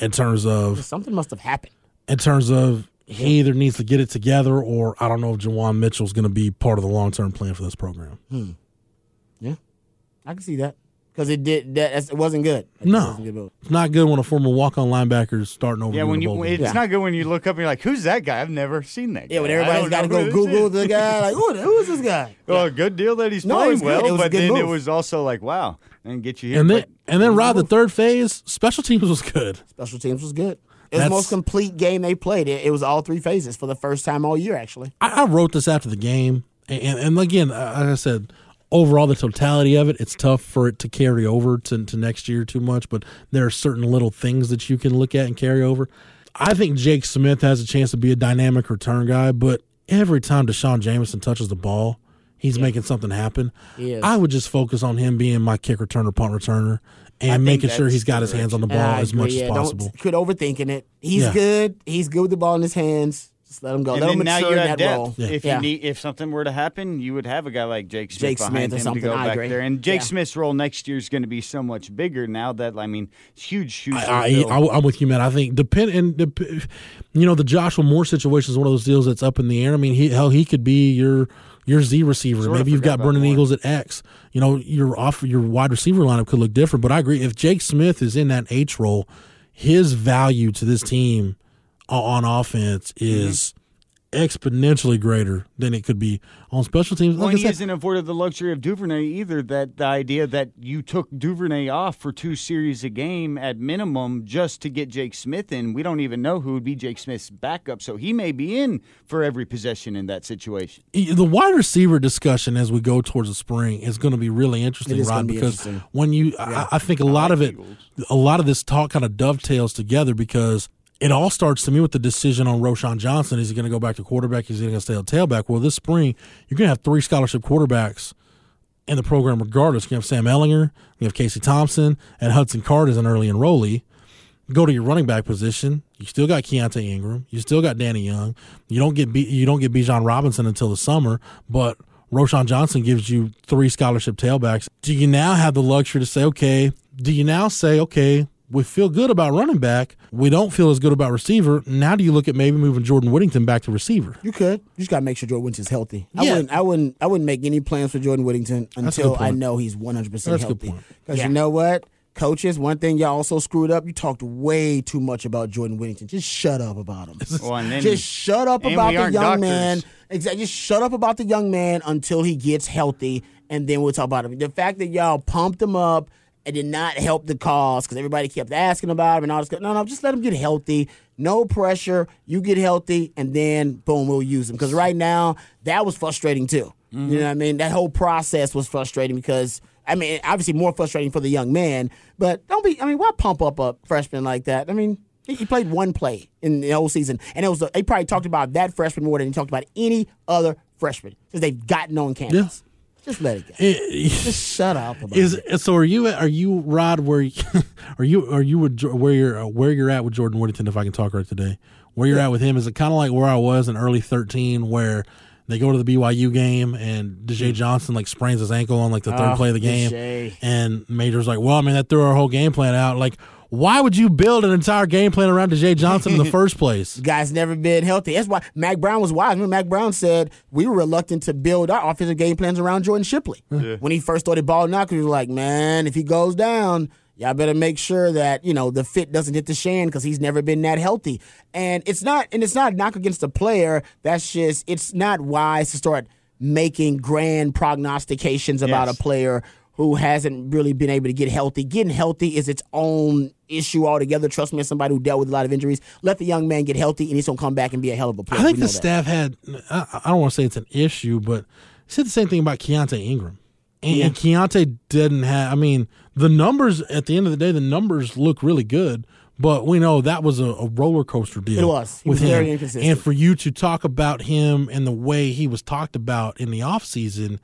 In terms of Something must have happened. in terms of he either needs to get it together or I don't know if Juwan Mitchell's going to be part of the long term plan for this program. Hmm. Yeah, I can see that because it did that. It wasn't good. It No. wasn't good. It's not good when a former walk on linebacker is starting over. Yeah, when you it's. Yeah. not good when you look up and you're like, "Who's that guy? I've never seen that." Yeah, when guy. I everybody's don't got to go Google the guy, like, who, who is this guy? Well, good deal that he's No, playing well, It was a but good then it was also like, wow, and get you here. and then and then Rod, the third phase, special teams was good. Special teams was good. It was the most complete game they played. It, it was all three phases for the first time all year, actually. I, I wrote this after the game, and, and, and again, uh, like I said, overall the totality of it, it's tough for it to carry over to, to next year too much. But there are certain little things that you can look at and carry over. I think Jake Smith has a chance to be a dynamic return guy, but every time D'Shawn Jamison touches the ball, he's making something happen. I would just focus on him being my kick returner, punt returner, and making sure he's got his hands on the ball I as agree, much yeah, as don't- possible. Quit overthinking it. He's Yeah. good. He's good with the ball in his hands. Just let him go. and let then him now mature you in have that depth. role. If Yeah. you need, if something were to happen, you would have a guy like Jake Smith Jake behind Smith or him to something, go I back agree. there. And Jake Yeah. Smith's role next year is going to be so much bigger now that I mean, it's huge shoes. to I, I, I'm with you, man. I think depend and dep- you know the Joshua Moore situation is one of those deals that's up in the air. I mean, he hell he could be your your Z receiver. Sort Maybe you've got about Brennan Moore. Eagles at X. You know, your off your wide receiver lineup could look different. But I agree if Jake Smith is in that H role, his value to this team o- on offense Mm-hmm. is exponentially greater than it could be on special teams. Well, Like I he said, isn't afforded the luxury of Duvernay either. That the idea that you took Duvernay off for two series a game at minimum just to get Jake Smith in. We don't even know who would be Jake Smith's backup, so he may be in for every possession in that situation. the wide receiver discussion as we go towards the spring is going to be really interesting, It is be because interesting. when you, I, I think a lot of it, a lot of this talk kind of dovetails together because it all starts to me with the decision on Roschon Johnson. Is he going to go back to quarterback? Is he going to stay on tailback? Well, this spring you're going to have three scholarship quarterbacks in the program regardless. You have Sam Ehlinger, you have Casey Thompson, and Hudson Card as an early enrollee. Go to your running back position. You still got Keaontay Ingram. You still got Danny Young. You don't get B, you don't get Bijan Robinson until the summer, but Roschon Johnson gives you three scholarship tailbacks. Do you now have the luxury to say, okay? Do you now say, okay? We feel good about running back. We don't feel as good about receiver. Now, do you look at maybe moving Jordan Whittington back to receiver? You could. You just got to make sure Jordan Whittington's healthy. I Yeah. wouldn't. I wouldn't. I wouldn't make any plans for Jordan Whittington until I know he's one hundred percent That's a good healthy. point. Because you know what, coaches, one thing y'all also screwed up. You talked way too much about Jordan Whittington. Just shut up about him. Well, and then- just shut up about the young doctors. man. Exactly. Just shut up about the young man until he gets healthy, and then we'll talk about him. The fact that y'all pumped him up and did not help the cause because everybody kept asking about him and all this. No, no, just let him get healthy. No pressure. You get healthy, and then boom, we'll use him. Because right now, that was frustrating too. You mm-hmm. know what I mean? That whole process was frustrating because. I mean, obviously more frustrating for the young man, but don't be. I mean, why pump up a freshman like that? I mean, he, played one play in the whole season, and it was. They probably talked about that freshman more than he talked about any other freshman since they've gotten on campus. Just let it go. Eh, Just shut up. Is it. so? Are you? Are you Rod? Where? you- Are you? Are you with, where you're? Where you're at with Jordan Whittington? If I can talk right today, where you're at with him? Is it kind of like where I was in early thirteen, where they go to the BYU game and Daje Johnson like sprains his ankle on like the third Oh, play of the game, and Major's like, "Well, I mean, that threw our whole game plan out." Like, why would you build an entire game plan around Daje Johnson in the first place? guy's never been healthy. That's why Mack Brown was wise. Remember, Mack Brown said we were reluctant to build our offensive game plans around Jordan Shipley when he first started balling out. 'cause he was like, man, if he goes down, y'all better make sure that you know the fit doesn't hit the shan because he's never been that healthy. And it's not, and it's not a knock against the player. That's just it's not wise to start making grand prognostications about Yes. a player who hasn't really been able to get healthy. Getting healthy is its own issue altogether. Trust me, as somebody who dealt with a lot of injuries, let the young man get healthy, and he's gonna come back and be a hell of a player. I think the that. staff had. I, I don't want to say it's an issue, but said the same thing about Keaontay Ingram. And, and Keaontay didn't have. I mean, the numbers at the end of the day, the numbers look really good. But we know that was a, a roller coaster deal. It was. He with was him. very inconsistent. And for you to talk about him and the way he was talked about in the offseason,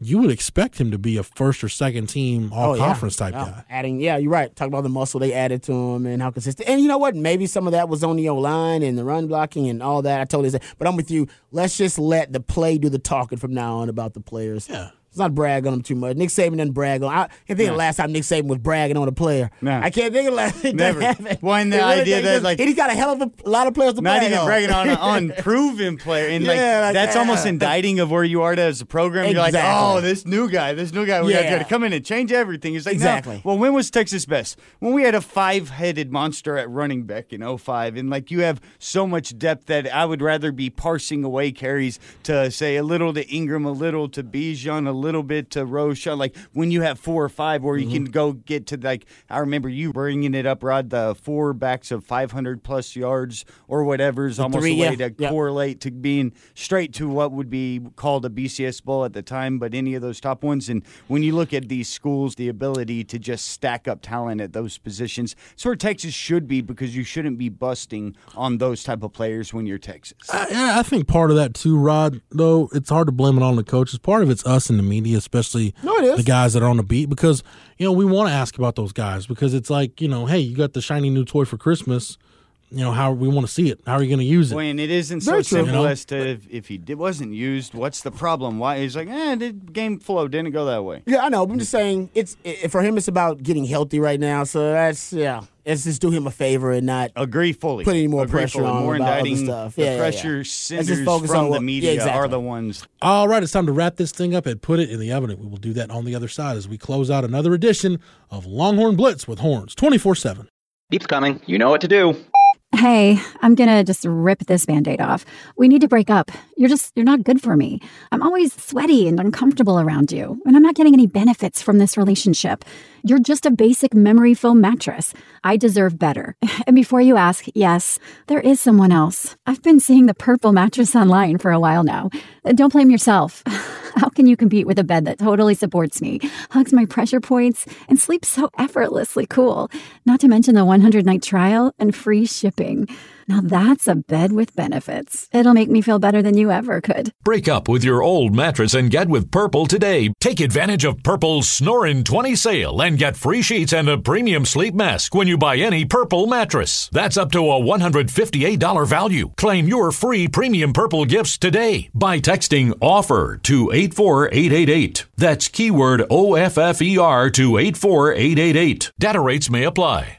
you would expect him to be a first or second team oh, all Oh, yeah. conference type Yeah. guy. Adding, yeah, you're right. Talk about the muscle they added to him and how consistent. And you know what? Maybe some of that was on the O line and the run blocking and all that. I totally say. But I'm with you. Let's just let the play do the talking from now on about the players. Yeah. Let's not brag on them too much. Nick Saban doesn't brag on. I can't think of the last time Nick Saban was bragging on a player. No. I can't think of the last. it doesn't Never. Well, and the really idea that, like- he's got a hell of a lot of players to Not brag even on. bragging on on proven player, and like, Yeah, like, that's almost indicting of where you are as a program. You're like, Exactly. oh, this new guy, this new guy, we got to come in and change everything. It's like, no. Exactly. Well, when was Texas best? When we had a five-headed monster at running back in 05. and like you have so much depth that I would rather be parsing away carries to say a little to Ingram, a little to Bijan, a little bit to Roschon. Like when you have four or five, where you can Mm-hmm. go get to like I remember you bringing it up, Rod, the four backs of 500 plus yards or whatever is almost three, a way yeah. to Yeah. correlate to being straight to what would be called a BCS bowl at the time, but any of those top ones. And when you look at these schools, the ability to just stack up talent at those positions, it's where Texas should be because you shouldn't be busting on those type of players when you're Texas. I, yeah, I think part of that too, Rod. Though it's hard to blame it on the coaches. Part of it's us and the media, especially No, it is. the guys that are on the beat, because you know we want to ask about those guys because it's like you know, hey, you got the shiny new toy for Christmas. You know how we want to see it. How are you going to use it? Boy, and it isn't Very so true. simple You know? as to if, if he did, wasn't used, what's the problem? Why he's like, eh, the game flow didn't go that way. Yeah, I know. But I'm just saying, it's it, for him. It's about getting healthy right now. So that's yeah. Let's just do him a favor and not Agree fully. Put any more Agree pressure fully. on More about indicting stuff. the Yeah, yeah, yeah. pressure centers from on the what- yeah, media are the ones All right, it's time to wrap this thing up and put it in the oven. We will do that on the other side as we close out another edition of Longhorn Blitz with Horns, twenty four seven. Beep's coming. You know what to do. Hey, I'm gonna just rip this band aid off. We need to break up. You're just, you're not good for me. I'm always sweaty and uncomfortable around you, and I'm not getting any benefits from this relationship. You're just a basic memory foam mattress. I deserve better. And before you ask, yes, there is someone else. I've been seeing the purple mattress online for a while now. Don't blame yourself. How can you compete with a bed that totally supports me, hugs my pressure points, and sleeps so effortlessly cool? Not to mention the 100 night trial and free shipping. Now that's a bed with benefits. It'll make me feel better than you ever could. Break up with your old mattress and get with Purple today. Take advantage of Purple's Snoring 20 sale and get free sheets and a premium sleep mask when you buy any Purple mattress. That's up to a $158 value. Claim your free premium Purple gifts today by texting OFFER to 84888. That's keyword OFFER to 84888. Data rates may apply.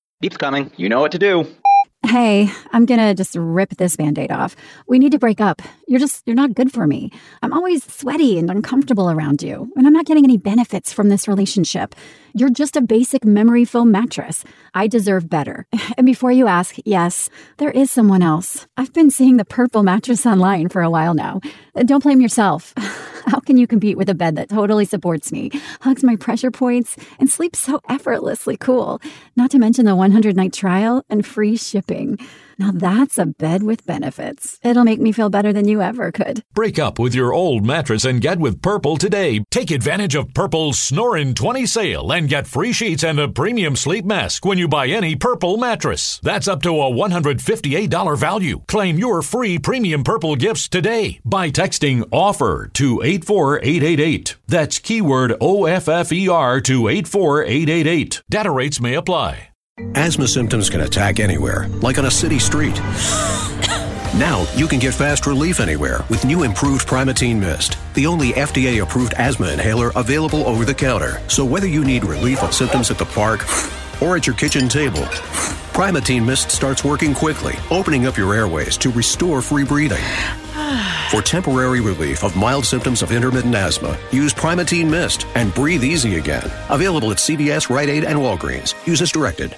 Beep's coming. You know what to do. Hey, I'm gonna just rip this band aid off. We need to break up. You're just, you're not good for me. I'm always sweaty and uncomfortable around you, and I'm not getting any benefits from this relationship. You're just a basic memory foam mattress. I deserve better. And before you ask, yes, there is someone else. I've been seeing the purple mattress online for a while now. Uh, Don't blame yourself. How can you compete with a bed that totally supports me, hugs my pressure points, and sleeps so effortlessly cool? Not to mention the 100 night trial and free shipping. Now that's a bed with benefits. It'll make me feel better than you ever could. Break up with your old mattress and get with Purple today. Take advantage of Purple's Snorin' 20 sale and get free sheets and a premium sleep mask when you buy any Purple mattress. That's up to a $158 value. Claim your free premium Purple gifts today by texting OFFER to 84888. That's keyword OFFER to 84888. Data rates may apply. Asthma symptoms can attack anywhere, like on a city street. Now you can get fast relief anywhere with new improved Primatene Mist, the only FDA approved asthma inhaler available over the counter. So whether you need relief of symptoms at the park or at your kitchen table, Primatene Mist starts working quickly, opening up your airways to restore free breathing. For temporary relief of mild symptoms of intermittent asthma, use Primatene Mist and breathe easy again. Available at CVS, Rite Aid, and Walgreens. Use as directed.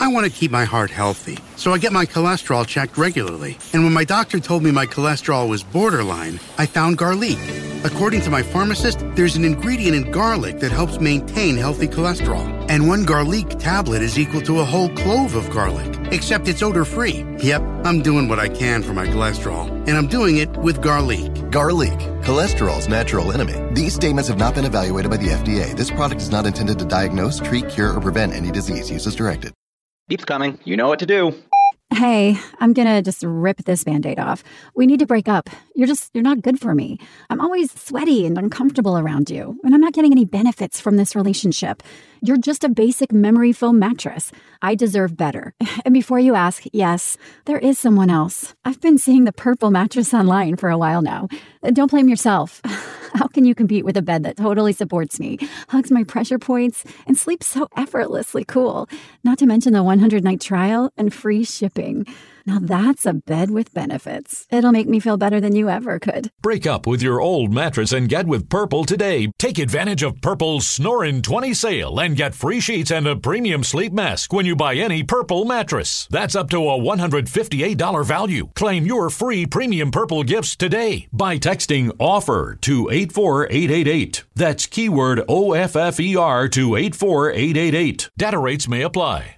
I want to keep my heart healthy, so I get my cholesterol checked regularly. And when my doctor told me my cholesterol was borderline, I found garlic. According to my pharmacist, there's an ingredient in garlic that helps maintain healthy cholesterol. And one garlic tablet is equal to a whole clove of garlic, except it's odor free. Yep, I'm doing what I can for my cholesterol, and I'm doing it with garlic. Garlique, cholesterol's natural enemy. These statements have not been evaluated by the FDA. This product is not intended to diagnose, treat, cure, or prevent any disease. Use as directed. Beep's coming. You know what to do. Hey, I'm gonna just rip this band aid off. We need to break up. You're just, you're not good for me. I'm always sweaty and uncomfortable around you, and I'm not getting any benefits from this relationship. You're just a basic memory foam mattress. I deserve better. And before you ask, yes, there is someone else. I've been seeing the purple mattress online for a while now. Uh, don't blame yourself. How can you compete with a bed that totally supports me, hugs my pressure points, and sleeps so effortlessly cool? Not to mention the 100 night trial and free shipping. Now that's a bed with benefits. It'll make me feel better than you ever could. Break up with your old mattress and get with Purple today. Take advantage of Purple's Snorin' 20 sale and get free sheets and a premium sleep mask when you buy any Purple mattress. That's up to a $158 value. Claim your free premium Purple gifts today by texting OFFER to 84888. That's keyword OFFER to 84888. Data rates may apply.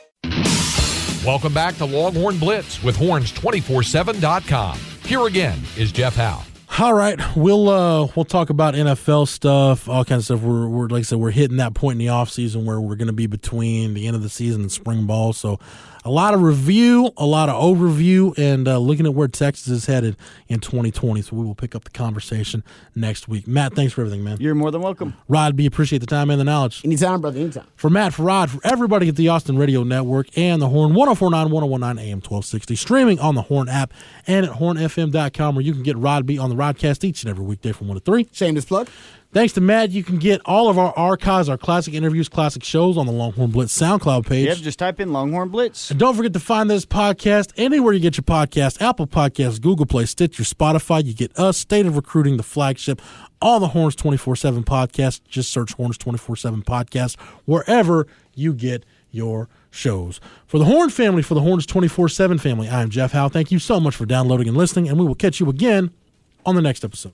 Welcome back to Longhorn Blitz with horns247.com. Here again is Jeff Howe. All right, we'll uh we'll talk about NFL stuff, all kinds of stuff. We're, we're like I said, we're hitting that point in the off season where we're going to be between the end of the season and spring ball. So a lot of review, a lot of overview, and uh, looking at where Texas is headed in 2020. So we will pick up the conversation next week. Matt, thanks for everything, man. You're more than welcome. Rod B, appreciate the time and the knowledge. Anytime, brother, anytime. For Matt, for Rod, for everybody at the Austin Radio Network and the Horn 1049, 1019 AM 1260, streaming on the Horn app and at hornfm.com where you can get Rod B on the Rodcast each and every weekday from 1 to 3. Shameless plug. Thanks to Matt, you can get all of our archives, our classic interviews, classic shows on the Longhorn Blitz SoundCloud page. Yep, just type in Longhorn Blitz. And don't forget to find this podcast anywhere you get your podcast Apple Podcasts, Google Play, Stitcher, Spotify. You get us, State of Recruiting, the flagship, all the Horns 24 7 podcast. Just search Horns 24 7 podcast wherever you get your shows. For the Horn family, for the Horns 24 7 family, I am Jeff Howe. Thank you so much for downloading and listening, and we will catch you again on the next episode.